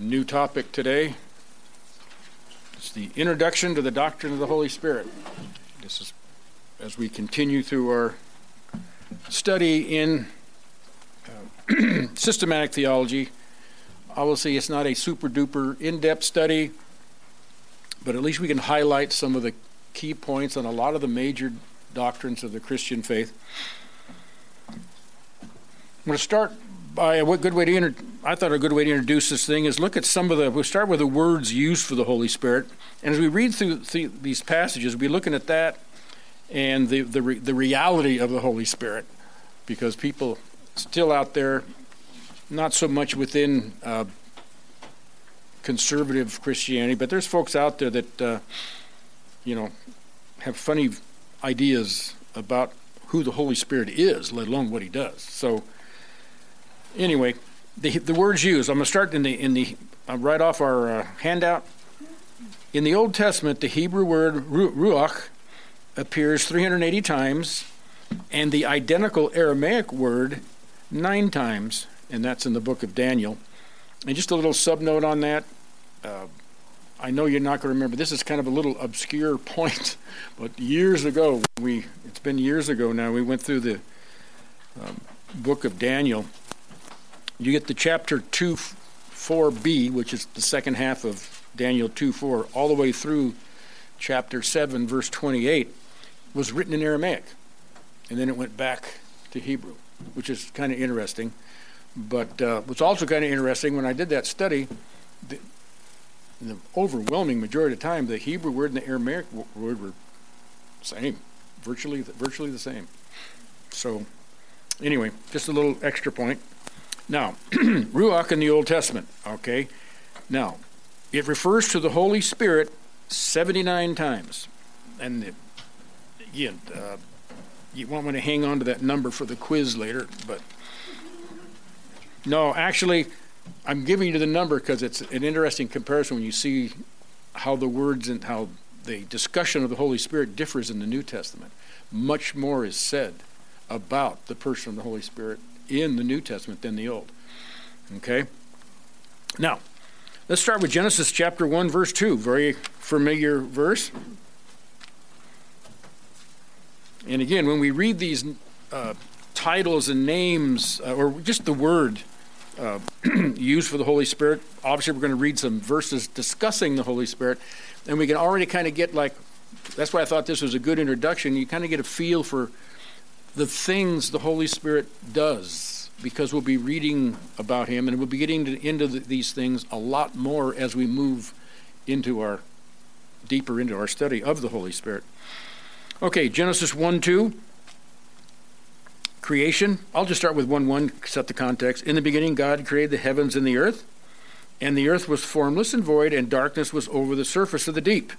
New topic today. It's the introduction to the doctrine of the Holy Spirit. This is as we continue through our study in uh, systematic theology. Say it's not a super duper in depth study, but at least we can highlight some of the key points on a lot of the major doctrines of the Christian faith. I'm going to start by a good way to inter- I thought a good way to introduce this thing is look at some of the. We'll start with the words used for the Holy Spirit, and as we read through th- these passages, we'll be looking at that and the the, re- the reality of the Holy Spirit, because people still out there, not so much within uh, conservative Christianity, but there's folks out there that uh, you know have funny ideas about who the Holy Spirit is, let alone what He does. So anyway, the the words used. I'm going to start in the in the uh, right off our uh, handout. In the Old Testament, the Hebrew word ruach appears 380 times, and the identical Aramaic word nine times, and that's in the book of Daniel. And just a little subnote on that. Uh, I know you're not going to remember. This is kind of a little obscure point, but years ago, we it's been years ago now. We went through the um, book of Daniel, you get the chapter 2 4b, which is the second half of Daniel 2 4, all the way through chapter 7, verse 28, was written in Aramaic. And then it went back to Hebrew, which is kind of interesting. But uh, what's also kind of interesting, when I did that study, the, the overwhelming majority of the time, the Hebrew word and the Aramaic word were same, virtually, virtually the same. So, anyway, just a little extra point. Now, Ruach in the Old Testament, okay? Now, it refers to the Holy Spirit 79 times. And it, again, uh, you want to hang on to that number for the quiz later, but no, actually, I'm giving you the number because it's an interesting comparison when you see how the words and how the discussion of the Holy Spirit differs in the New Testament. Much more is said about the person of the Holy Spirit in the New Testament than the Old. Okay? Now, let's start with Genesis chapter 1, verse 2. Very familiar verse. And again, when we read these uh, titles and names, uh, or just the word uh, used for the Holy Spirit, obviously we're going to read some verses discussing the Holy Spirit, and we can already kind of get like, that's why I thought this was a good introduction. You kind of get a feel for the things the Holy Spirit does because we'll be reading about him and we'll be getting to, into the, these things a lot more as we move into our deeper into our study of the Holy Spirit. Okay, Genesis 1 2. Creation. I'll just start with 1 1, set the context. In the beginning, God created the heavens and the earth, and the earth was formless and void, and darkness was over the surface of the deep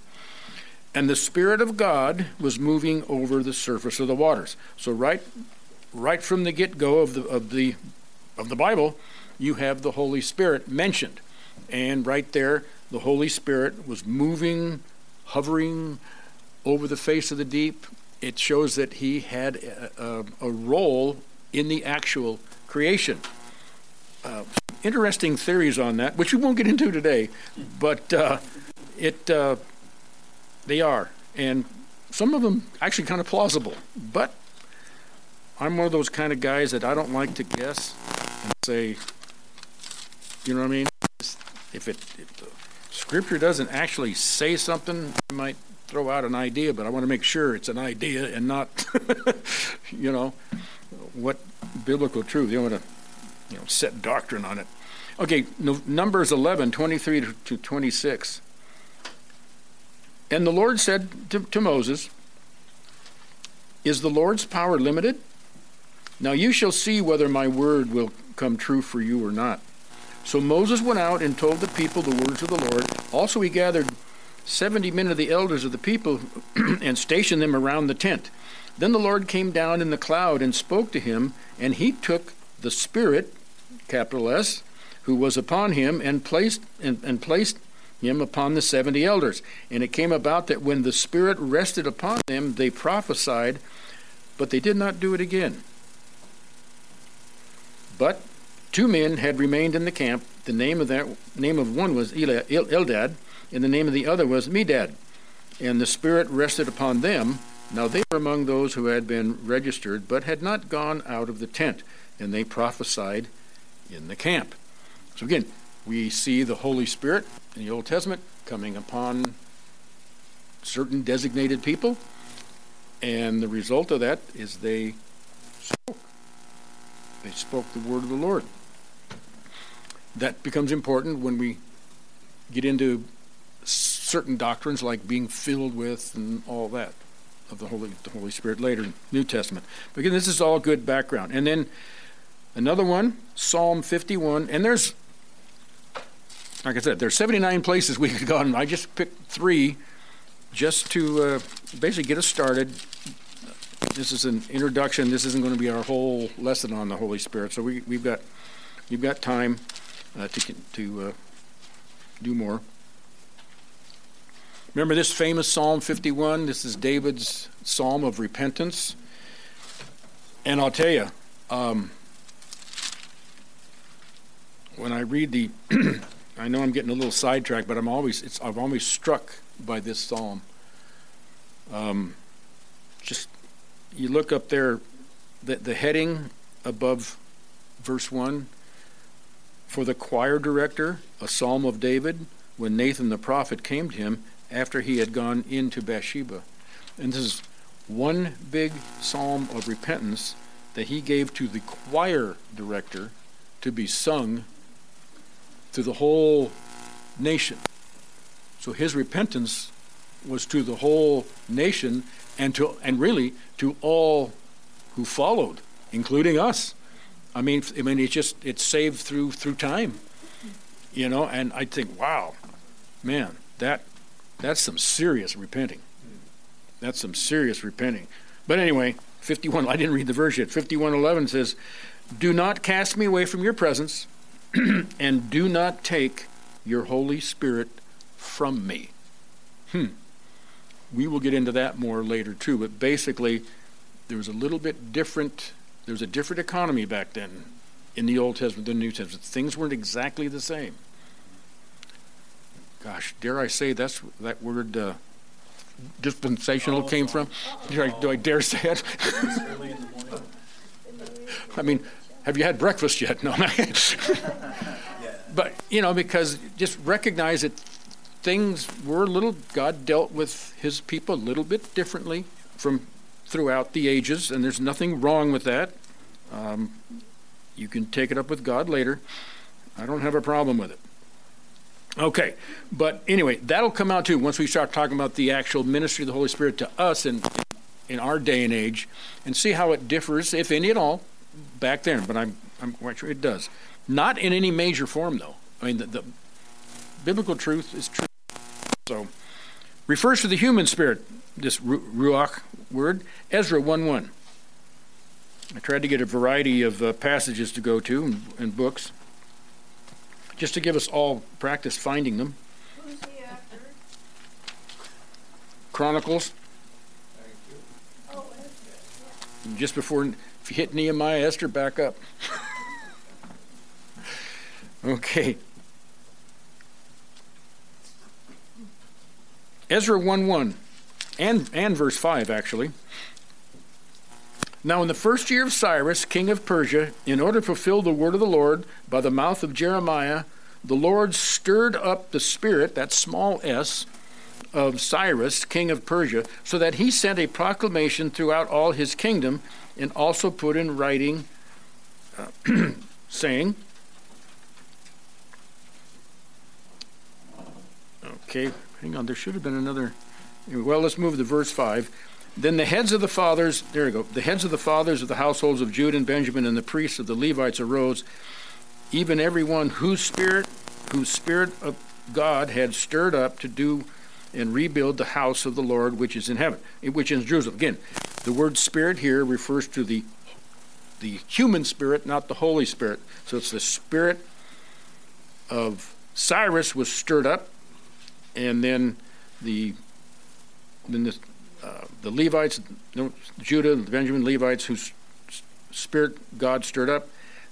and the Spirit of God was moving over the surface of the waters. So right, right from the get-go of the of the of the Bible, you have the Holy Spirit mentioned, and right there, the Holy Spirit was moving, hovering over the face of the deep. It shows that he had a, a, a role in the actual creation. Uh, interesting theories on that, which we won't get into today, but uh, it. Uh, they are. And some of them actually kind of plausible. But I'm one of those kind of guys that I don't like to guess and say, you know what I mean? If it if scripture doesn't actually say something, I might throw out an idea, but I want to make sure it's an idea and not, you know, what biblical truth. You don't want to, you know, set doctrine on it. Okay, Numbers 11, 23 to 26. And the Lord said to, to Moses, Is the Lord's power limited? Now you shall see whether my word will come true for you or not. So Moses went out and told the people the words of the Lord. Also, he gathered 70 men of the elders of the people and stationed them around the tent. Then the Lord came down in the cloud and spoke to him, and he took the Spirit, capital S, who was upon him, and placed and, and placed him upon the seventy elders. And it came about that when the Spirit rested upon them, they prophesied, but they did not do it again. But two men had remained in the camp, the name of that name of one was Eldad, and the name of the other was Medad. And the Spirit rested upon them. Now they were among those who had been registered, but had not gone out of the tent, and they prophesied in the camp. So again, we see the Holy Spirit in the Old Testament coming upon certain designated people, and the result of that is they spoke. They spoke the word of the Lord. That becomes important when we get into certain doctrines like being filled with and all that of the Holy the Holy Spirit later in New Testament. But again, this is all good background. And then another one, Psalm 51, and there's like I said, there's 79 places we could go, and I just picked three just to uh, basically get us started. This is an introduction. This isn't going to be our whole lesson on the Holy Spirit, so we, we've got we've got time uh, to to uh, do more. Remember this famous Psalm 51? This is David's psalm of repentance. And I'll tell you, um, when I read the, I know I'm getting a little sidetracked, but I'm always, it's, I'm always struck by this psalm. Um, just, you look up there, the, the heading above verse 1 for the choir director, a psalm of David, when Nathan the prophet came to him after he had gone into Bathsheba. And this is one big psalm of repentance that he gave to the choir director to be sung to the whole nation. So his repentance was to the whole nation and to and really to all who followed, including us. I mean, I mean, it's just it's saved through through time, you know. And I think, wow, man, that that's some serious repenting. That's some serious repenting. But anyway, 51, I didn't read the verse yet. 51:11 says, "Do not cast me away from your presence, and do not take your Holy Spirit from me." Hmm. We will get into that more later too, but basically there was a little bit different there was a different economy back then in the Old Testament than the New Testament. Things weren't exactly the same gosh, dare I say that's that word uh, dispensational came from? Do I, do I dare say it? I mean, have you had breakfast yet? No. Not but you know, because just recognize that things were a little. God dealt with His people a little bit differently from throughout the ages, and there's nothing wrong with that. Um, you can take it up with God later. I don't have a problem with it. Okay, but anyway, that'll come out too once we start talking about the actual ministry of the Holy Spirit to us in in our day and age, and see how it differs, if any at all, back then. But I'm I'm quite sure it does. Not in any major form, though. I mean, the, the biblical truth is true. So, refers to the human spirit. This ruach word, Ezra one one. I tried to get a variety of uh, passages to go to and, and books just to give us all practice finding them. Who's the actor? Chronicles. Oh, yeah. Just before, if you hit Nehemiah, Esther, back up. okay. Ezra 1 1 and, and verse 5, actually. Now, in the first year of Cyrus, king of Persia, in order to fulfill the word of the Lord by the mouth of Jeremiah, the Lord stirred up the spirit, that small s, of Cyrus, king of Persia, so that he sent a proclamation throughout all his kingdom and also put in writing, uh, saying, Okay, hang on, there should have been another. Well, let's move to verse 5. Then the heads of the fathers, there we go, the heads of the fathers of the households of Judah and Benjamin and the priests of the Levites arose, even everyone whose spirit, whose spirit of God had stirred up to do and rebuild the house of the Lord which is in heaven, which is in Jerusalem. Again, the word spirit here refers to the the human spirit, not the Holy Spirit. So it's the spirit of Cyrus was stirred up, and then the then the uh, the Levites, Judah, Benjamin, Levites, whose spirit God stirred up,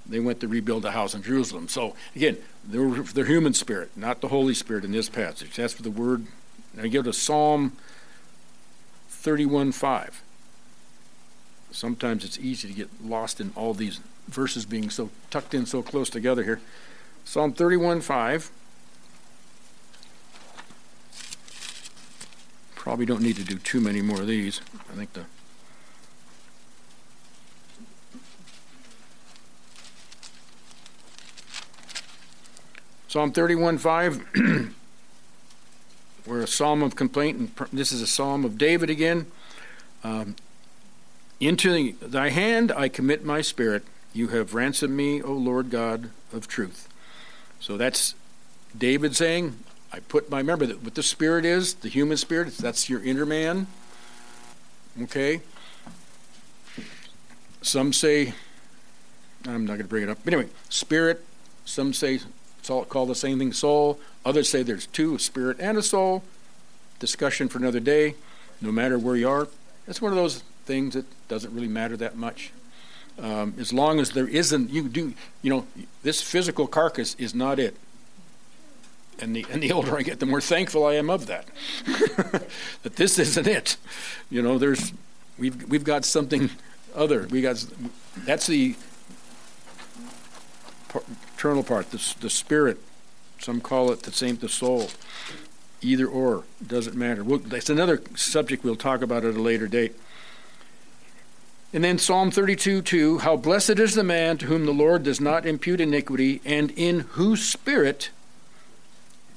they went to rebuild the house in Jerusalem. So again, they're, they're human spirit, not the Holy Spirit in this passage. That's for the word. Now you go to Psalm 31:5. Sometimes it's easy to get lost in all these verses being so tucked in so close together here. Psalm 31 5. Probably don't need to do too many more of these. I think the Psalm 31:5 we're a psalm of complaint, and this is a psalm of David again. Um, Into thy hand I commit my spirit. You have ransomed me, O Lord God of truth. So that's David saying, I put my, remember that what the spirit is, the human spirit, that's your inner man. Okay? Some say, I'm not going to bring it up. But anyway, spirit, some say it's all called the same thing, soul. Others say there's two, a spirit and a soul. Discussion for another day, no matter where you are. That's one of those things it doesn't really matter that much. Um, as long as there isn't, you do, you know, this physical carcass is not it. And the, and the older I get, the more thankful I am of that. that this isn't it. You know, there's, we've, we've got something other. We got, that's the eternal part, the, the spirit. Some call it the same, the soul. Either or, doesn't matter. We'll, that's another subject we'll talk about at a later date. And then Psalm 32 2 How blessed is the man to whom the Lord does not impute iniquity, and in whose spirit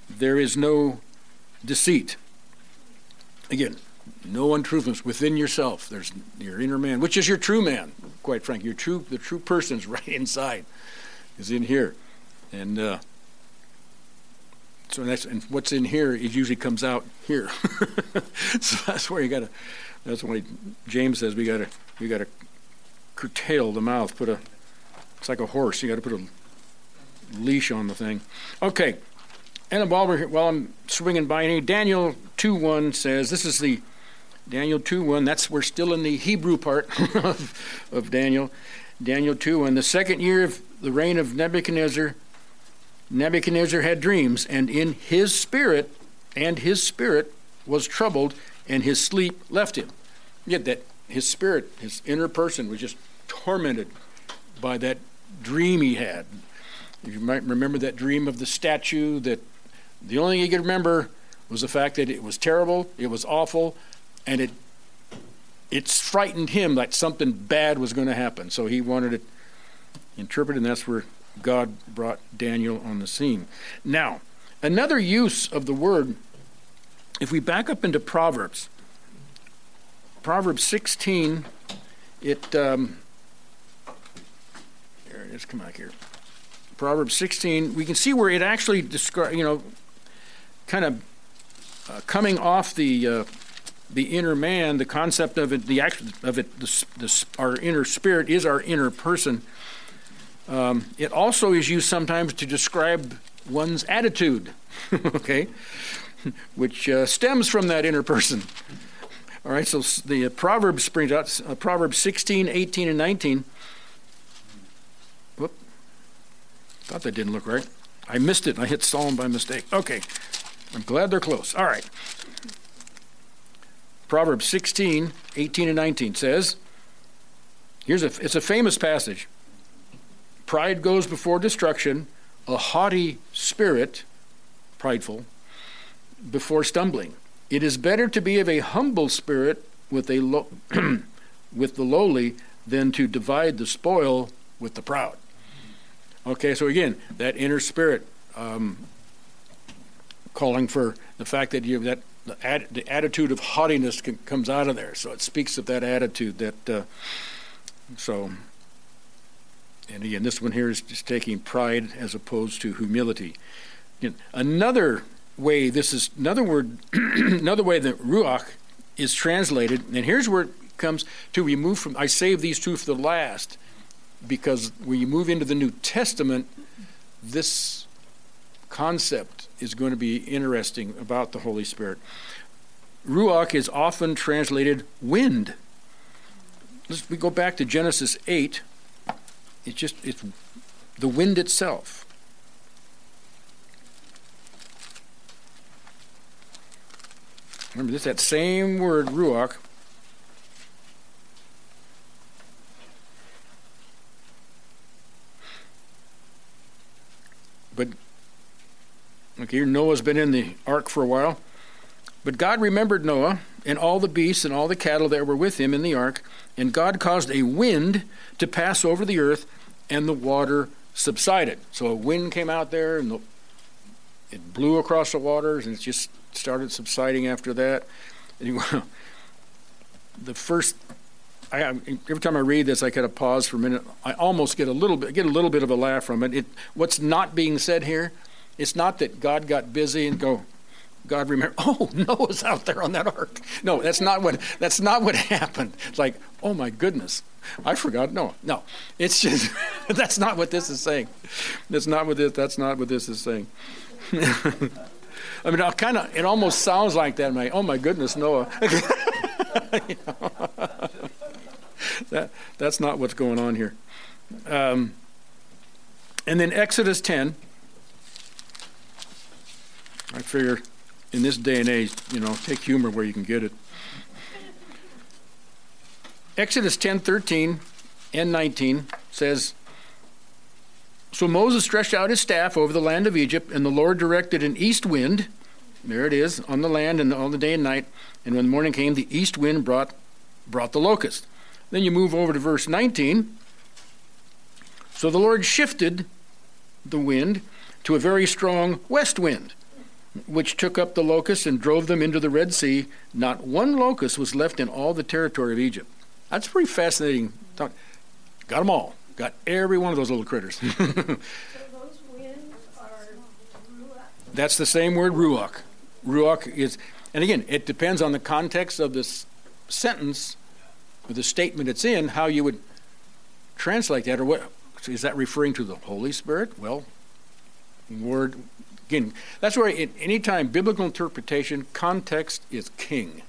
there is no deceit. Again, no untruthfulness within yourself. There's your inner man, which is your true man, quite frankly. Your true, the true person is right inside, is in here. And uh, so that's and what's in here it usually comes out here. so that's where you got to. That's why James says we got we got to curtail the mouth. Put a. It's like a horse. You got to put a leash on the thing. Okay. And while we're while I'm swinging by, any Daniel two one says this is the Daniel two one. That's we're still in the Hebrew part of, of Daniel. Daniel two one. The second year of the reign of Nebuchadnezzar, Nebuchadnezzar had dreams, and in his spirit, and his spirit was troubled, and his sleep left him. Yet that his spirit, his inner person, was just tormented by that dream he had. You might remember that dream of the statue that the only thing he could remember was the fact that it was terrible, it was awful, and it it frightened him that something bad was going to happen. So he wanted it interpreted, and that's where God brought Daniel on the scene. Now, another use of the word, if we back up into Proverbs, Proverbs 16, it, um, there it is, come back here. Proverbs 16, we can see where it actually describes, you know, kind of uh, coming off the uh, the inner man, the concept of it, the act of it, the, the, our inner spirit is our inner person. Um, it also is used sometimes to describe one's attitude, okay, which uh, stems from that inner person. All right, so the uh, Proverbs brings out uh, Proverbs 16, 18, and 19. Whoop. Thought that didn't look right. I missed it. I hit Psalm by mistake. Okay. I'm glad they're close. All right. Proverbs 16, 18, and 19 says, here's a, it's a famous passage. Pride goes before destruction, a haughty spirit, prideful, before stumbling. It is better to be of a humble spirit with a lo- with the lowly than to divide the spoil with the proud. Okay, so again, that inner spirit um, calling for the fact that you that the, ad, the attitude of haughtiness can, comes out of there. So it speaks of that attitude that uh, so and again, this one here is just taking pride as opposed to humility. Again, another way, this is another word, another way that ruach is translated, and here's where it comes to remove from, I save these two for the last, because when you move into the New Testament, this concept is going to be interesting about the Holy Spirit. Ruach is often translated wind. Let's, we go back to Genesis 8 it's just it's the wind itself. Remember, this that same word, ruach. But, okay, here Noah's been in the ark for a while. But God remembered Noah and all the beasts and all the cattle that were with him in the ark, and God caused a wind to pass over the earth, and the water subsided. So a wind came out there, and the, it blew across the waters, and it just started subsiding after that. the first, I, every time I read this, I kind of pause for a minute. I almost get a little bit, get a little bit of a laugh from it. it what's not being said here? It's not that God got busy and go, God remember, oh, Noah's out there on that ark. No, that's not what that's not what happened. It's like, oh my goodness, I forgot Noah. No, it's just that's not what this is saying. That's not what this. That's not what this is saying. I mean, I kind of it almost sounds like that. My oh my goodness, Noah. that that's not what's going on here. Um, and then Exodus 10. I figure in this day and age, you know, take humor where you can get it. Exodus 10 13 and 19 says, So Moses stretched out his staff over the land of Egypt, and the Lord directed an east wind. There it is, on the land and all the day and night. And when the morning came, the east wind brought, brought the locust. Then you move over to verse 19. So the Lord shifted the wind to a very strong west wind which took up the locusts and drove them into the Red Sea. Not one locust was left in all the territory of Egypt. That's pretty fascinating. Got them all. Got every one of those little critters. so those winds are. That's the same word, ruach. Ruach is, and again, it depends on the context of this sentence, or the statement it's in, how you would translate that, or what is that referring to the Holy Spirit? Well, word Again, that's where in any time biblical interpretation, context is king.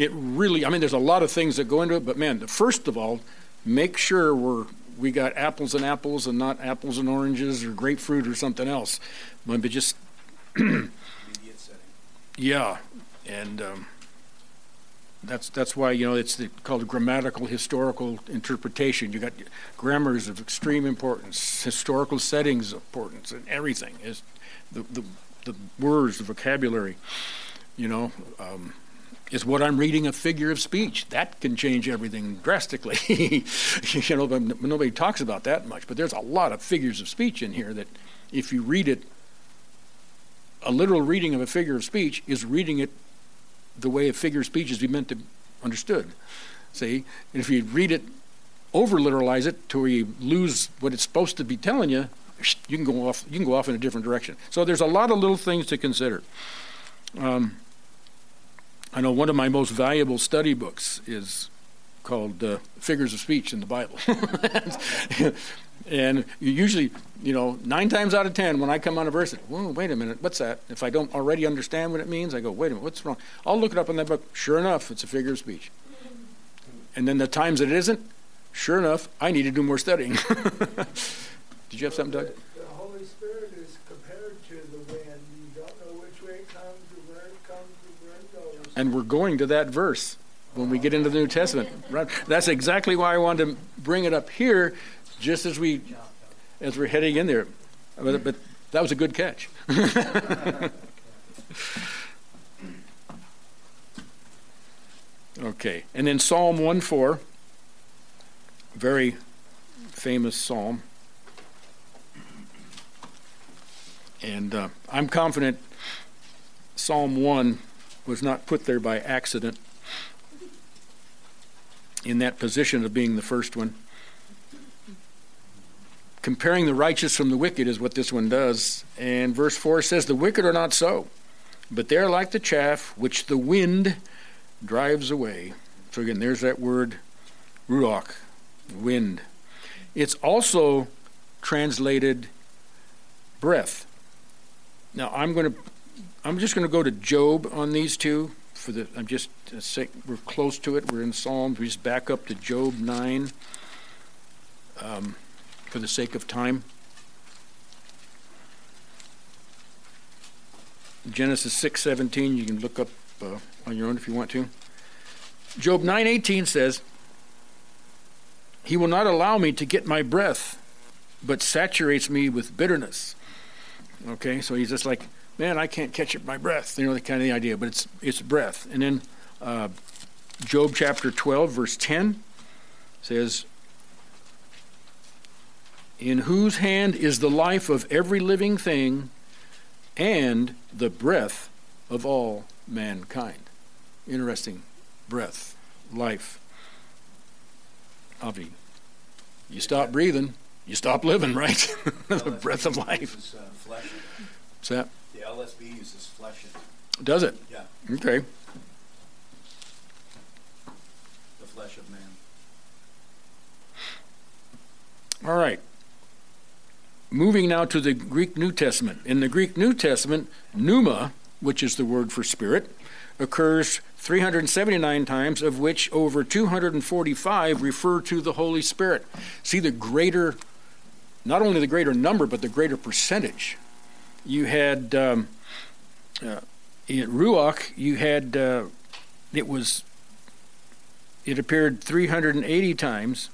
It really, I mean, there's a lot of things that go into it, but man, the, first of all, make sure we're we got apples and apples and not apples and oranges or grapefruit or something else. But just yeah, and um, that's that's why you know it's the, called grammatical historical interpretation. You got grammar is of extreme importance, historical settings of importance, and everything is the, the, the words, the vocabulary, you know, um, is what I'm reading a figure of speech. That can change everything drastically. you know, nobody talks about that much. But there's a lot of figures of speech in here that if you read it, a literal reading of a figure of speech is reading it the way a figure of speech is meant to be understood. See, and if you read it, over literalize it to where you lose what it's supposed to be telling you, you can go off you can go off in a different direction. So there's a lot of little things to consider. Um, I know one of my most valuable study books is called uh, Figures of Speech in the Bible. and usually, you know, nine times out of ten, when I come on a verse, whoa, wait a minute, what's that? If I don't already understand what it means, I go, wait a minute, what's wrong? I'll look it up in that book. Sure enough, it's a figure of speech. And then the times that it isn't, sure enough, I need to do more studying. Did you have something, Doug? The Holy Spirit is compared to the wind. You don't know which way it comes or where it comes or where it goes. And we're going to that verse when we get into the New Testament. Right? That's exactly why I wanted to bring it up here, just as we as we're heading in there. But, but that was a good catch. okay, and then Psalm 1 4, very famous psalm. And uh, I'm confident Psalm 1 was not put there by accident in that position of being the first one. Comparing the righteous from the wicked is what this one does. And verse 4 says, The wicked are not so, but they're like the chaff which the wind drives away. So again, there's that word, ruach, wind. It's also translated breath. Now I'm going to, I'm just going to go to Job on these two. For the, I'm just uh, we're close to it. We're in Psalms. We just back up to Job nine um, for the sake of time. Genesis six seventeen. You can look up uh, on your own if you want to. Job nine eighteen says, "He will not allow me to get my breath, but saturates me with bitterness." Okay, so he's just like "Man, I can't catch it my breath." You know, the kind of the idea, but it's it's breath. And then uh, Job chapter 12, verse 10 says, In whose hand is the life of every living thing and the breath of all mankind? Interesting. Breath, life. Avi. You stop breathing, you stop living, right? the breath of life. Uh. What's that? LSB uses flesh. It does it? Yeah, Okay. the flesh of man. All right. Moving now to the Greek New Testament. In the Greek New Testament, pneuma, which is the word for spirit, occurs 379 times, of which over 245 refer to the Holy Spirit. See the greater, not only the greater number, but the greater percentage. You had, um, uh, in Ruach, you had, uh, it was, it appeared 380 times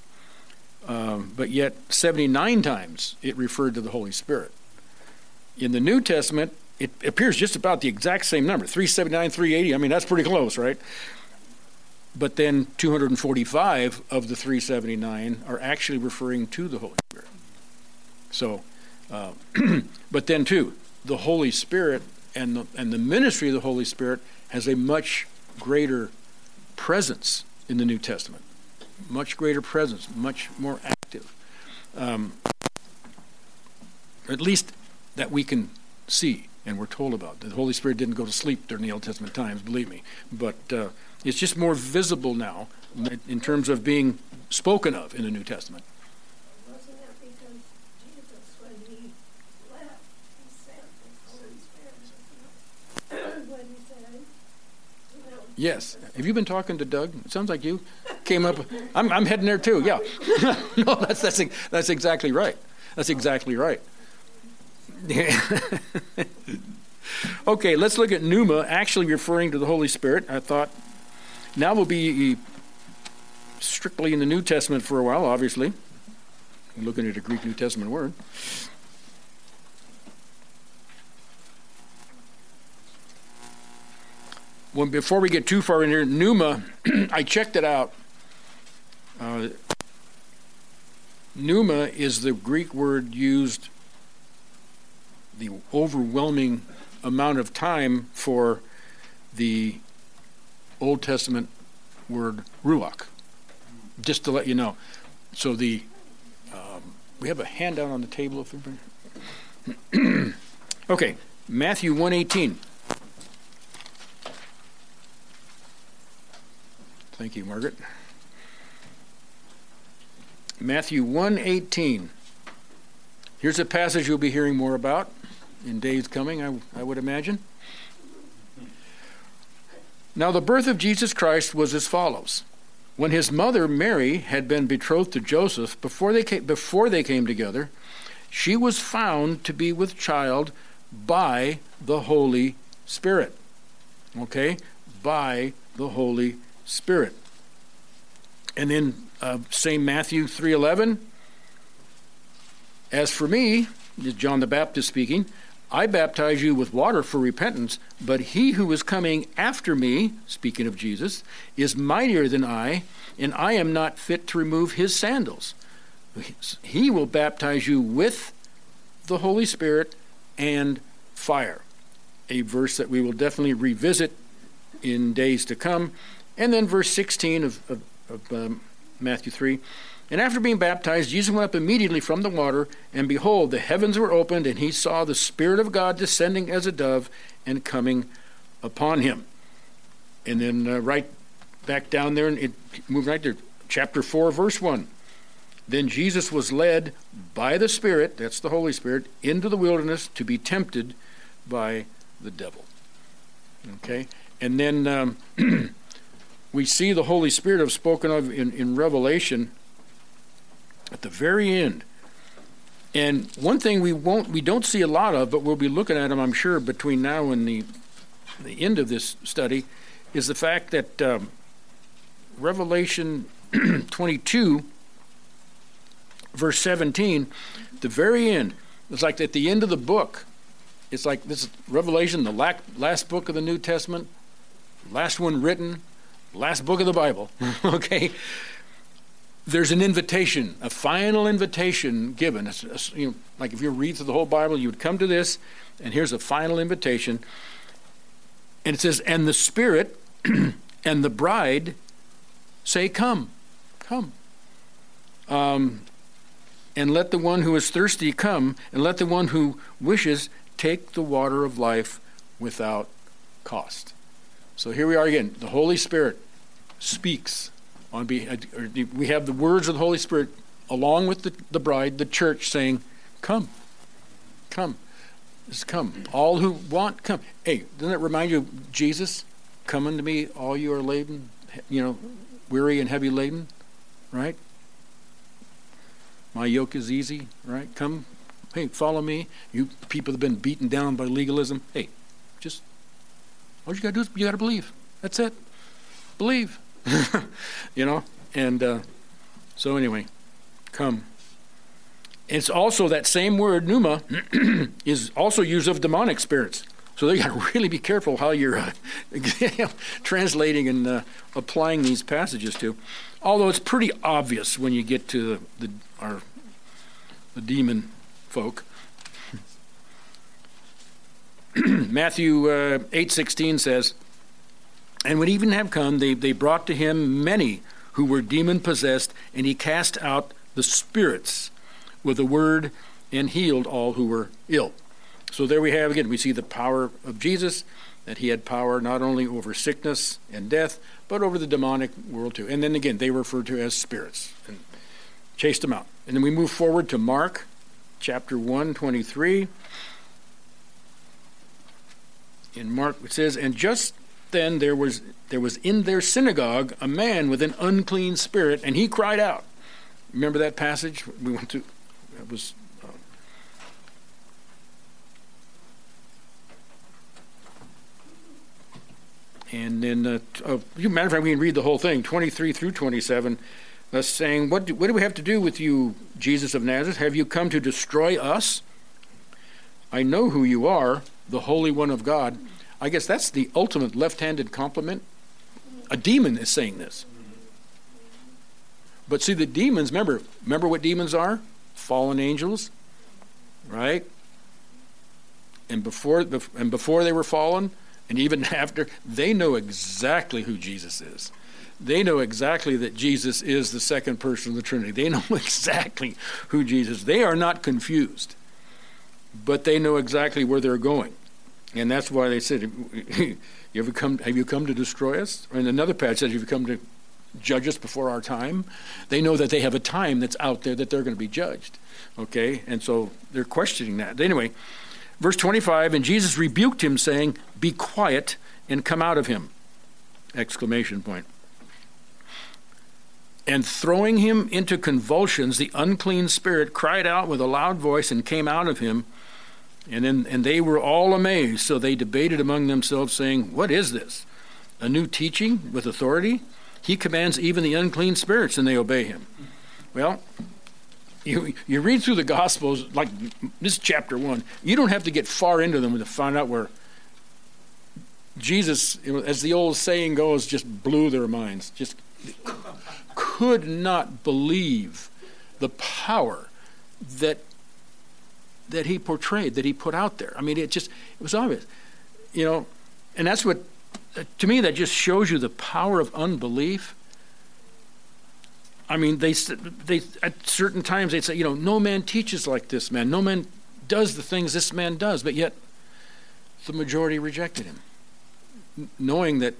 um, but yet 79 times it referred to the Holy Spirit. In the New Testament, it appears just about the exact same number 379, 380. I mean, that's pretty close, right? But then 245 of the 379 are actually referring to the Holy Spirit. So, uh, but then too, the Holy Spirit and the, and the ministry of the Holy Spirit has a much greater presence in the New Testament much greater presence, much more active. Um, at least that we can see and we're told about. The Holy Spirit didn't go to sleep during the Old Testament times, believe me. But uh, it's just more visible now in terms of being spoken of in the New Testament. Wasn't that because Jesus, when he left, he sent the Holy Spirit with him? What he said, you know. Yes. Have you been talking to Doug? It sounds like you came up. I'm, I'm heading there too. Yeah. no, that's, that's, that's exactly right. That's exactly right. okay, let's look at pneuma, actually referring to the Holy Spirit. I thought now we'll be strictly in the New Testament for a while, obviously. looking at a Greek New Testament word. When, before we get too far in here, pneuma, I checked it out. Uh, pneuma is the Greek word used the overwhelming amount of time for the Old Testament word ruach. Just to let you know. So the um, we have a handout on the table if okay, Matthew 118. Thank you, Margaret. Matthew 1:18. Here's a passage you'll be hearing more about in days coming, I, I would imagine. Now, the birth of Jesus Christ was as follows. When his mother, Mary, had been betrothed to Joseph, before they came, before they came together, she was found to be with child by the Holy Spirit. Okay? By the Holy Spirit. And then uh, same Matthew 3:11. As for me, is John the Baptist speaking, I baptize you with water for repentance, but he who is coming after me, speaking of Jesus, is mightier than I, and I am not fit to remove his sandals. He will baptize you with the Holy Spirit and fire. A verse that we will definitely revisit in days to come. And then verse 16 of, of, of um, Matthew 3. And after being baptized, Jesus went up immediately from the water, and behold, the heavens were opened, and he saw the Spirit of God descending as a dove and coming upon him. And then uh, right back down there, and it moved right there, chapter 4, verse 1. Then Jesus was led by the Spirit, that's the Holy Spirit, into the wilderness to be tempted by the devil. Okay? And then um, we see the Holy Spirit of spoken of in, in Revelation at the very end. And one thing we won't, we don't see a lot of, but we'll be looking at them, I'm sure, between now and the the end of this study, is the fact that um, Revelation 22, verse 17, the very end, it's like at the end of the book. It's like this is Revelation, the last book of the New Testament, last one written, last book of the Bible. okay, there's an invitation, a final invitation given. It's, it's, you know, like if you read through the whole Bible, you would come to this, and here's a final invitation. And it says, And the Spirit and the bride say, Come, come. Um, and let the one who is thirsty come, and let the one who wishes take the water of life without cost. So here we are again. The Holy Spirit speaks on be, we have the words of the Holy Spirit along with the, the bride, the church, saying, Come, come, just come. All who want, come. Hey, doesn't it remind you of Jesus? Come unto me, all you are laden, you know, weary and heavy laden, right? My yoke is easy, right? Come, hey, follow me. You people have been beaten down by legalism. Hey, just all you got to do is you got to believe. That's it. Believe. you know? And uh, so, anyway, come. It's also that same word, pneuma, is also used of demonic spirits. So they got to really be careful how you're uh, translating and uh, applying these passages to. Although it's pretty obvious when you get to the, the our the demon folk. Matthew uh, eight sixteen says, and when even have come, they, they brought to him many who were demon possessed, and he cast out the spirits with a word and healed all who were ill. So there we have again, we see the power of Jesus, that he had power not only over sickness and death, but over the demonic world too. And then again, they referred to as spirits and chased them out. And then we move forward to Mark chapter 1, 23. In Mark, it says, And just then there was there was in their synagogue a man with an unclean spirit, and he cried out. Remember that passage we went to? It was. Uh, and then, uh, uh, matter of fact, we can read the whole thing, 23 through 27, uh, saying, what do, what do we have to do with you, Jesus of Nazareth? Have you come to destroy us? I know who you are, the Holy One of God. I guess that's the ultimate left handed compliment. A demon is saying this. But see, the demons, remember, remember what demons are? Fallen angels, right? And before, and before they were fallen, and even after, they know exactly who Jesus is. They know exactly that Jesus is the second person of the Trinity. They know exactly who Jesus. They are not confused, but they know exactly where they're going. And that's why they said, you ever come, have you come to destroy us? And another passage says, have you come to judge us before our time? They know that they have a time that's out there that they're going to be judged. Okay? And so they're questioning that. Anyway, verse 25, and Jesus rebuked him, saying, Be quiet and come out of him! Exclamation point. And throwing him into convulsions, the unclean spirit cried out with a loud voice and came out of him and, then, and they were all amazed, so they debated among themselves, saying, What is this? A new teaching with authority? He commands even the unclean spirits, and they obey him. Well, you, you read through the Gospels, like this chapter one, you don't have to get far into them to find out where Jesus, as the old saying goes, just blew their minds. Just could not believe the power that that he portrayed, that he put out there. I mean, it just it was obvious, you know, and that's what to me that just shows you the power of unbelief. I mean, they they at certain times they'd say, you know, no man teaches like this man, no man does the things this man does, but yet the majority rejected him, knowing that.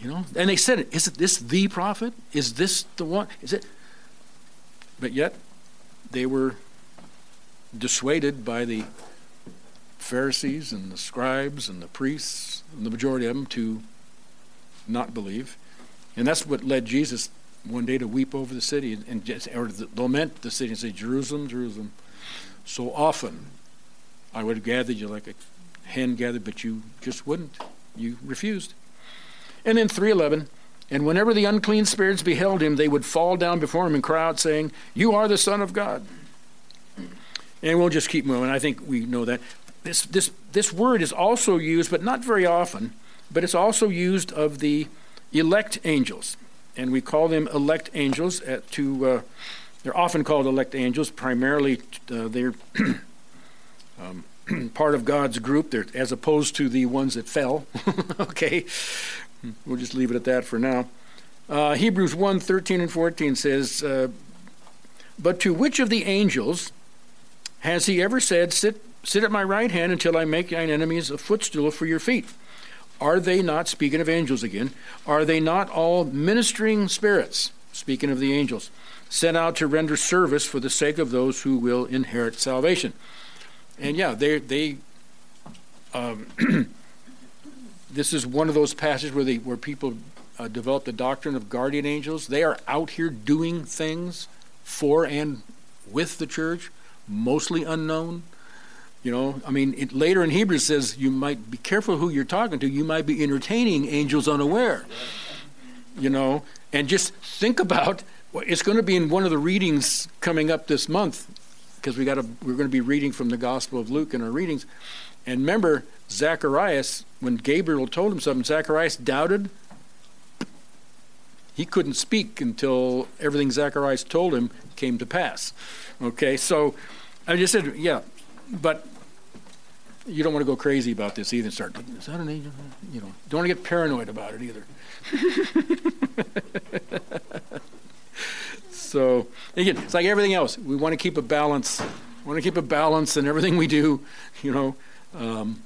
You know, and they said, "Is it this the prophet? Is this the one? Is it?" But yet, they were dissuaded by the Pharisees and the scribes and the priests, and the majority of them, to not believe. And that's what led Jesus one day to weep over the city and, just, or lament the city and say, Jerusalem, Jerusalem. So often I would have gathered you like a hen gathered, but you just wouldn't. You refused. And then 311, and whenever the unclean spirits beheld him, they would fall down before him and cry out, saying, You are the Son of God. And we'll just keep moving. I think we know that. This, this, this word is also used, but not very often, but it's also used of the elect angels. And we call them elect angels at, to, uh, they're often called elect angels. Primarily, uh, they're um, part of God's group, they're, as opposed to the ones that fell. okay, we'll just leave it at that for now. Uh, Hebrews 1 13 and 14 says, uh, But to which of the angels has he ever said, Sit, sit at my right hand until I make thine enemies a footstool for your feet? Are they not, speaking of angels again, are they not all ministering spirits, speaking of the angels, sent out to render service for the sake of those who will inherit salvation? And yeah, they, they um, this is one of those passages where, they, where people uh, develop the doctrine of guardian angels. They are out here doing things for and with the church, mostly unknown. You know, I mean, it, later in Hebrews says you might be careful who you're talking to. You might be entertaining angels unaware. You know, and just think about it's going to be in one of the readings coming up this month because we got we're going to be reading from the Gospel of Luke in our readings. And remember, Zacharias, when Gabriel told him something, Zacharias doubted. He couldn't speak until everything Zacharias told him came to pass. Okay, so I just said, yeah, but you don't want to go crazy about this either. Start, is that an angel? You know, don't want to get paranoid about it either. so again, it's like everything else. We want to keep a balance. We want to keep a balance in everything we do. You know. Um,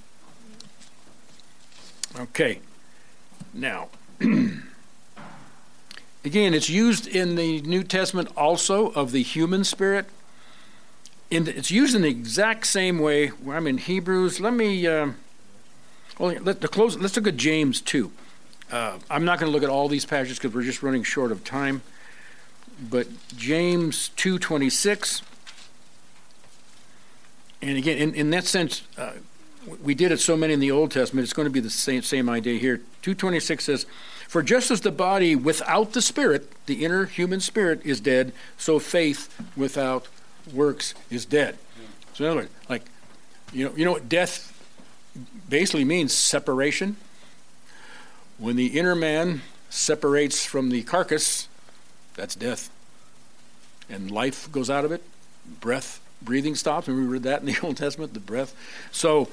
okay. Now. Again, it's used in the New Testament also of the human spirit in the, it's used in the exact same way. I'm in Hebrews. Let me. Uh, well, let the close. Let's look at James two. Uh, I'm not going to look at all these passages because we're just running short of time. But James two twenty six. And again, in, in that sense, uh, we did it so many in the Old Testament. It's going to be the same same idea here. Two twenty six says, "For just as the body without the spirit, the inner human spirit, is dead, so faith without works is dead. So in other words, like, you know, you know what death basically means? Separation. When the inner man separates from the carcass, that's death. And life goes out of it. Breath, breathing stops. And we read that in the Old Testament, the breath. So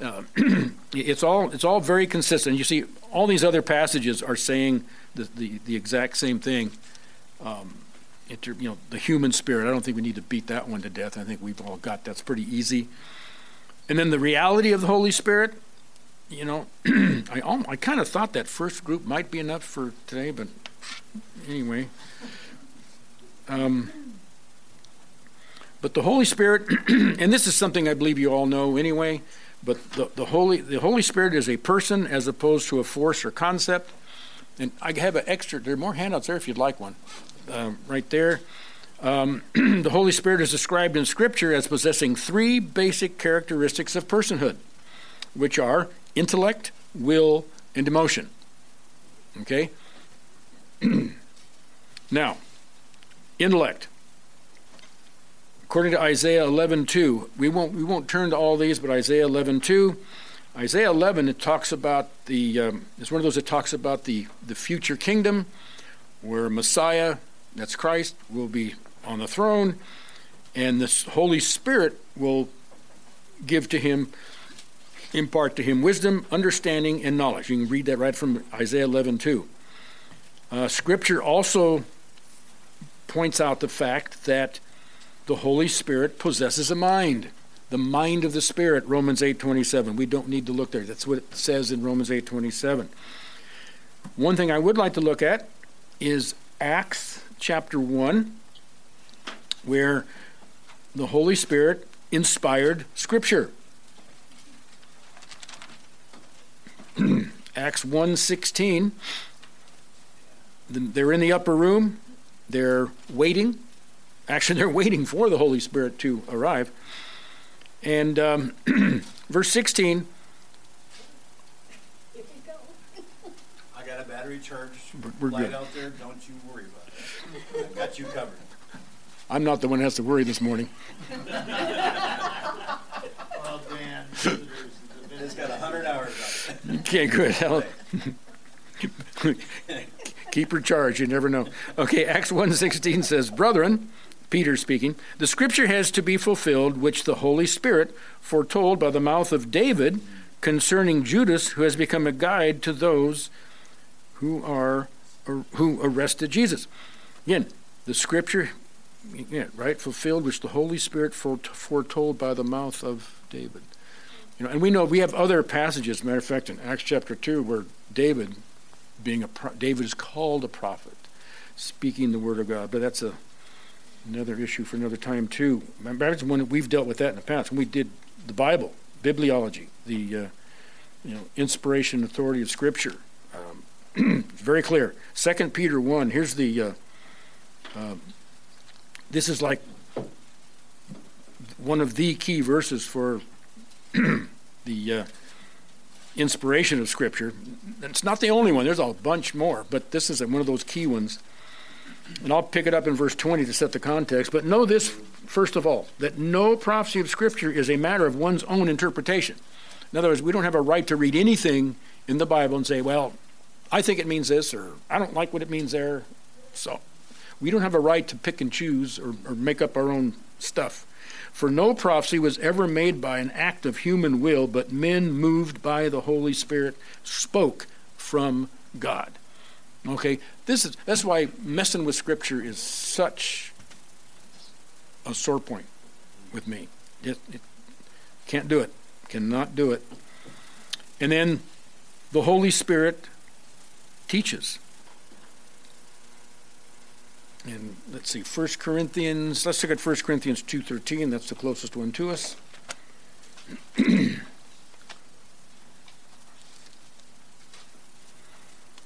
uh, it's all it's all very consistent. You see, all these other passages are saying the the, the exact same thing. Um, you know, the human spirit. I don't think we need to beat that one to death. I think we've all got that's pretty easy. And then the reality of the Holy Spirit. You know, I I kind of thought that first group might be enough for today, but anyway. Um, but the Holy Spirit, and this is something I believe you all know anyway. But the, the Holy the Holy Spirit is a person as opposed to a force or concept. And I have an extra. There are more handouts there if you'd like one uh, right there. Um, the Holy Spirit is described in Scripture as possessing three basic characteristics of personhood, which are intellect, will, and emotion. Okay? now, intellect. According to Isaiah 11:2, we won't we won't turn to all these, but Isaiah 11:2, Isaiah 11 it talks about the um, it's one of those that talks about the the future kingdom, where Messiah that's Christ, will be on the throne, and the Holy Spirit will give to him, impart to him wisdom, understanding, and knowledge. You can read that right from Isaiah 11 2. Uh, scripture also points out the fact that the Holy Spirit possesses a mind. The mind of the Spirit, Romans 8:27. We don't need to look there. That's what it says in Romans 8:27. One thing I would like to look at is Acts chapter 1, where the Holy Spirit inspired Scripture. Acts 1:16 they're in the upper room, they're waiting. Actually, they're waiting for the Holy Spirit to arrive. And um, verse 16 If you go. I got a battery charged We're light good. out there. Don't you worry about it. I've got you covered. I'm not the one that has to worry this morning. Well, Dan, It's got a hundred hours on it. Okay, good. Hell, Keep her charged. You never know. Okay, Acts 1.16 says, Brethren, Peter speaking, the scripture has to be fulfilled, which the Holy Spirit foretold by the mouth of David concerning Judas, who has become a guide to those who are or who arrested Jesus. Again, the scripture, right, fulfilled, which the Holy Spirit foretold by the mouth of David. You know, and we know we have other passages. Matter of fact, in Acts chapter two, where David, being a pro- David is called a prophet, speaking the word of God. But that's a another issue for another time too. Remember, when we've dealt with that in the past when we did the Bible, bibliology, the uh, you know inspiration, authority of Scripture. Um, very clear. Second Peter one. Here's the. Uh, uh, this is like one of the key verses for the uh, inspiration of Scripture. It's not the only one. There's a bunch more, but this is one of those key ones. And I'll pick it up in verse 20 to set the context. But know this, first of all, that no prophecy of Scripture is a matter of one's own interpretation. In other words, we don't have a right to read anything in the Bible and say, well, I think it means this, or I don't like what it means there. So we don't have a right to pick and choose or, or make up our own stuff. For no prophecy was ever made by an act of human will, but men moved by the Holy Spirit spoke from God. Okay, this is that's why messing with Scripture is such a sore point with me. It, it can't do it, cannot do it. And then the Holy Spirit teaches. And let's see, 1 Corinthians, let's look at 1 Corinthians 2.13, that's the closest one to us.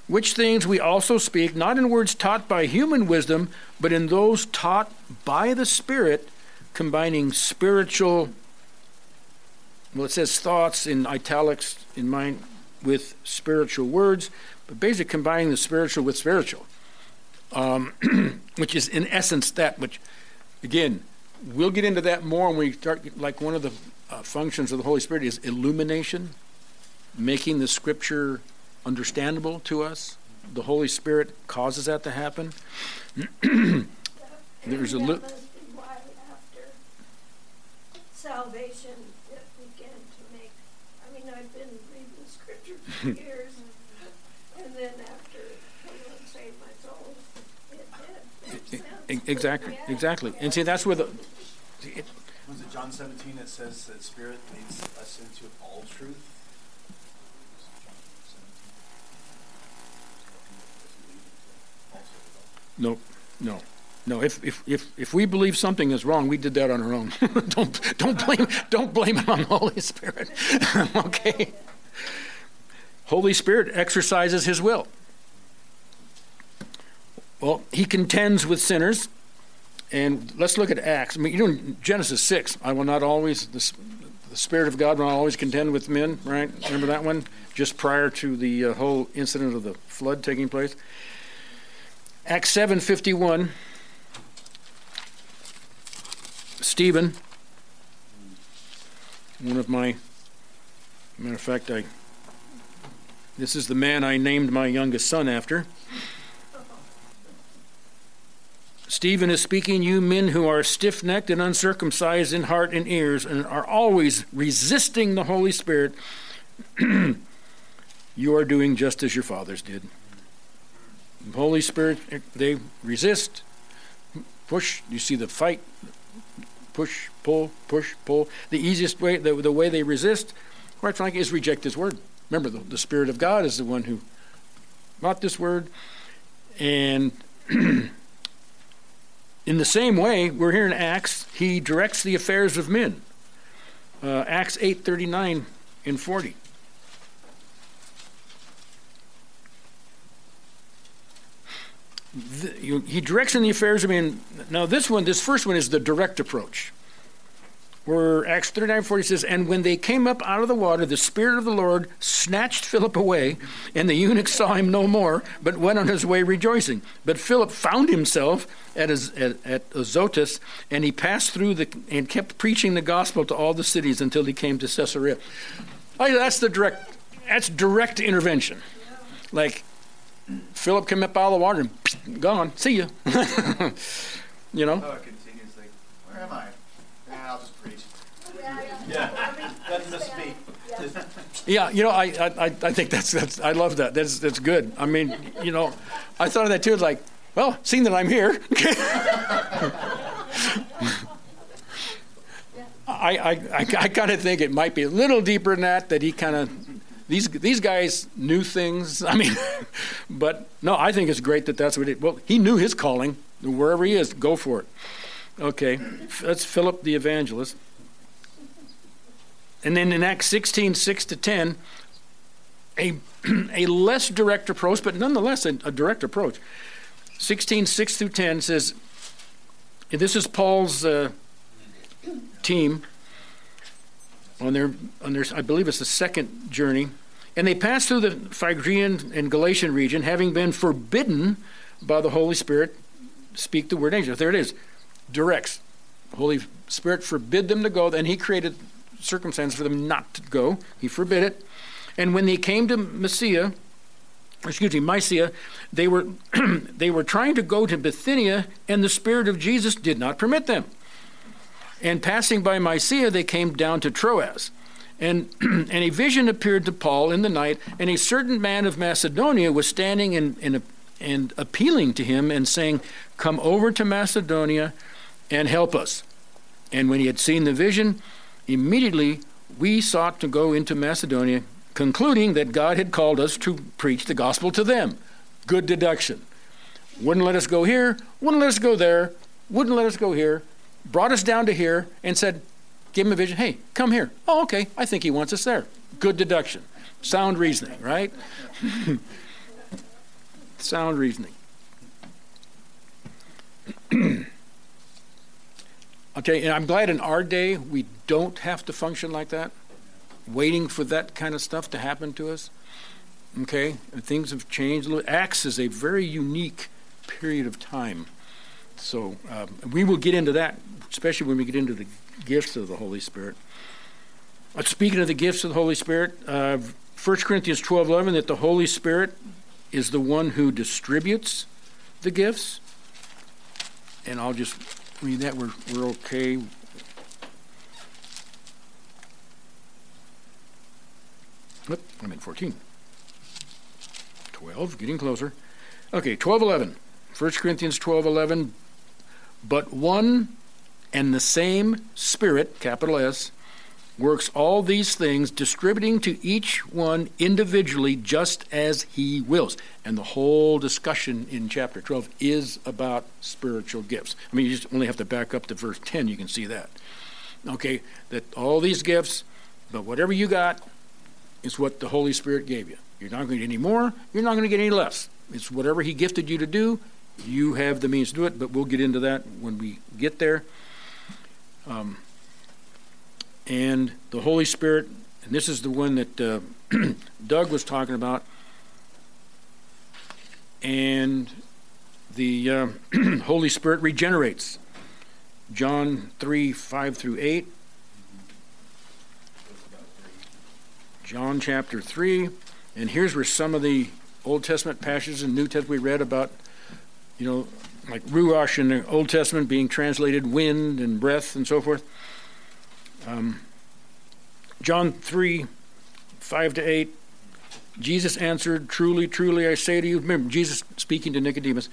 Which things we also speak, not in words taught by human wisdom, but in those taught by the Spirit, combining spiritual, well, it says thoughts in italics in mine with spiritual words, but basically combining the spiritual with spiritual um, which is in essence that which, again, we'll get into that more when we start. Like one of the uh, functions of the Holy Spirit is illumination, making the Scripture understandable to us. The Holy Spirit causes that to happen. There's a that li- must be why after salvation it began to make, I mean, I've been reading the scripture for years, and then after the Lord saved my soul, it did make E- sense. Exactly, exactly. And see, that's where the. It, Was it John 17 that says that Spirit leads us into all truth? No, no, no. If, if, if, if we believe something is wrong, we did that on our own. don't, don't, blame, don't blame it on the Holy Spirit. okay? Holy Spirit exercises his will. Well, he contends with sinners. And let's look at Acts. I mean, you know, Genesis 6, I will not always, the, the Spirit of God will not always contend with men, right? Remember that one? Just prior to the uh, whole incident of the flood taking place. Acts 7:51 Stephen one of my matter of fact I this is the man I named my youngest son after Stephen is speaking you men who are stiff-necked and uncircumcised in heart and ears and are always resisting the Holy Spirit you are doing just as your fathers did the Holy Spirit, they resist, push. You see the fight, push, pull, push, pull. The easiest way, the, the way they resist, quite frankly, is reject His word. Remember, the, the Spirit of God is the one who brought this word. And in the same way, we're here in Acts, He directs the affairs of men. Uh, Acts 8 39 and 40. th- you, he directs in the affairs of men. Now, this one, this first one is the direct approach. Where Acts 39 40 says, And when they came up out of the water, the Spirit of the Lord snatched Philip away, and the eunuch saw him no more, but went on his way rejoicing. But Philip found himself at, at, at Azotus, and he passed through the, and kept preaching the gospel to all the cities until he came to Caesarea. Oh, that's the direct, that's direct intervention. Like, Philip came up out of the water and gone. See you. you know? Oh, it continues like, where am I? Yeah, I'll just preach. Yeah, yeah. Yeah, I mean, doesn't miss me. Yeah, you know, I, I, I think that's, that's, I love that. That's, that's good. I mean, you know, I thought of that too. It's like, well, seeing that I'm here, I, I, I, I kind of think it might be a little deeper than that, that he kind of, these, these guys knew things. I mean, but no, I think it's great that that's what it, well, he knew his calling. Wherever he is, go for it. Okay, that's Philip the evangelist. And then in Acts 16, 6 to 10, a, a less direct approach, but nonetheless a, a direct approach. 16, 6 through 10 says, and this is Paul's uh, team on their, on their, I believe it's the second journey. And they passed through the Phrygian and Galatian region, having been forbidden by the Holy Spirit, speak the word angel. There it is, directs. Holy Spirit forbid them to go, Then he created circumstances for them not to go. He forbid it. And when they came to Mysia, excuse me, Mysia, they were they were trying to go to Bithynia, and the Spirit of Jesus did not permit them. And passing by Mysia, they came down to Troas. And, and a vision appeared to Paul in the night, and a certain man of Macedonia was standing and, and, and appealing to him and saying, Come over to Macedonia and help us. And when he had seen the vision, immediately we sought to go into Macedonia, concluding that God had called us to preach the gospel to them. Good deduction. Wouldn't let us go here, wouldn't let us go there, wouldn't let us go here, brought us down to here and said, Give him a vision. Hey, come here. Oh, okay. I think he wants us there. Good deduction. Sound reasoning, right? Sound reasoning. okay, and I'm glad in our day we don't have to function like that, waiting for that kind of stuff to happen to us. Okay, things have changed. Acts is a very unique period of time. So um, we will get into that, especially when we get into the gifts of the Holy Spirit. But speaking of the gifts of the Holy Spirit, uh, 1 Corinthians 12 11, that the Holy Spirit is the one who distributes the gifts. And I'll just read that. We're, we're okay. Oop, I'm in 14. 12, getting closer. Okay, 12 11. 1 Corinthians 12 11. But one and the same Spirit, capital S, works all these things, distributing to each one individually just as he wills. And the whole discussion in chapter 12 is about spiritual gifts. I mean, you just only have to back up to verse 10, you can see that. Okay, that all these gifts, but whatever you got is what the Holy Spirit gave you. You're not going to get any more, you're not going to get any less. It's whatever he gifted you to do, you have the means to do it, but we'll get into that when we get there. Um, and the Holy Spirit, and this is the one that uh, Doug was talking about, and the uh, Holy Spirit regenerates. John 3 5 through 8. John chapter 3. And here's where some of the Old Testament passages and New Testament we read about, you know, like Ruach in the Old Testament being translated wind and breath and so forth. Um, John 3 5 to 8. Jesus answered, Truly, truly, I say to you, remember, Jesus speaking to Nicodemus,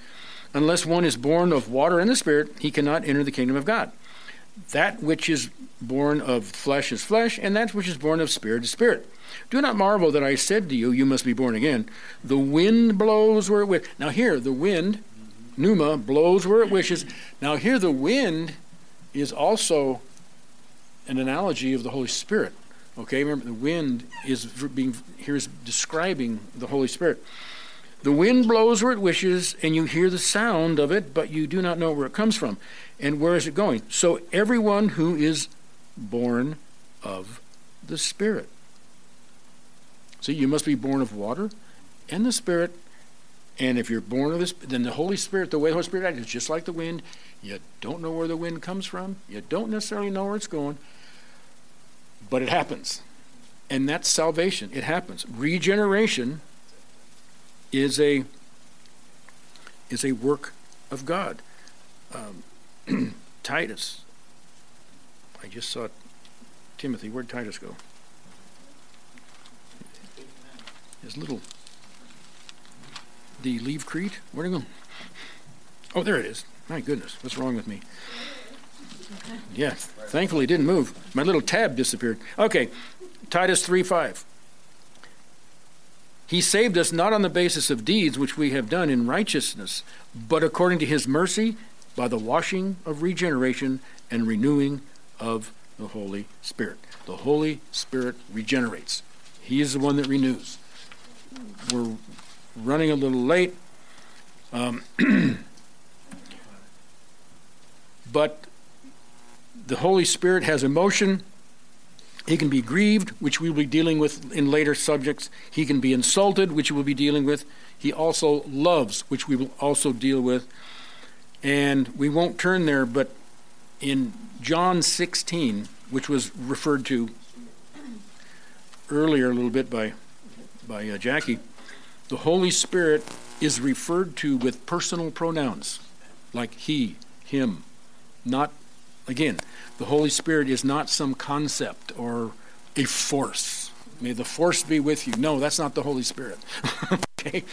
unless one is born of water and the Spirit, he cannot enter the kingdom of God. That which is born of flesh is flesh, and that which is born of spirit is spirit. Do not marvel that I said to you, You must be born again. The wind blows where it wishes. Now, here, the wind, pneuma, blows where it wishes. Now, here, the wind is also an analogy of the Holy Spirit. Okay, remember, the wind is being here is describing the Holy Spirit. The wind blows where it wishes, and you hear the sound of it, but you do not know where it comes from and where is it going. So everyone who is born of the Spirit. See, you must be born of water and the Spirit. And if you're born of this, then the Holy Spirit, the way the Holy Spirit acts, is just like the wind. You don't know where the wind comes from. You don't necessarily know where it's going, but it happens. And that's salvation. It happens. Regeneration is a is a work of God. Um, Titus. I just saw Timothy. Where'd Titus go? His little. Did he leave Crete? Where'd he go? Oh, there it is. My goodness, what's wrong with me? Yeah, thankfully it didn't move. My little tab disappeared. Okay, Titus 3 5. He saved us not on the basis of deeds which we have done in righteousness, but according to his mercy by the washing of regeneration and renewing of the Holy Spirit. The Holy Spirit regenerates, He is the one that renews. We're running a little late. Um, but the Holy Spirit has emotion. He can be grieved, which we will be dealing with in later subjects. He can be insulted, which we will be dealing with. He also loves, which we will also deal with. And we won't turn there, but in John 16, which was referred to earlier a little bit by, by uh, Jackie, the Holy Spirit is referred to with personal pronouns like he, him, not, again, the Holy Spirit is not some concept or a force. May the force be with you. No, that's not the Holy Spirit. okay?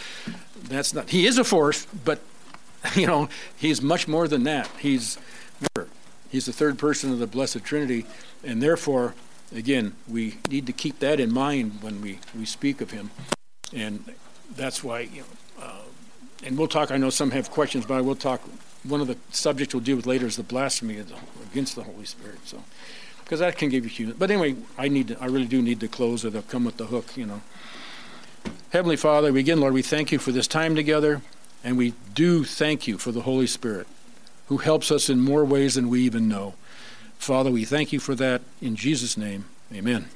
That's not, he is a force, but, you know, he's much more than that. He's, he's the third person of the Blessed Trinity, and therefore, again, we need to keep that in mind when we, we speak of him. And that's why, you know, uh, and we'll talk, I know some have questions, but I will talk one of the subjects we'll deal with later is the blasphemy against the Holy Spirit. So, because that can give you human. But anyway, I need to, I really do need to close, or they'll come with the hook. You know. Heavenly Father, we again, Lord, we thank you for this time together, and we do thank you for the Holy Spirit, who helps us in more ways than we even know. Father, we thank you for that in Jesus' name. Amen.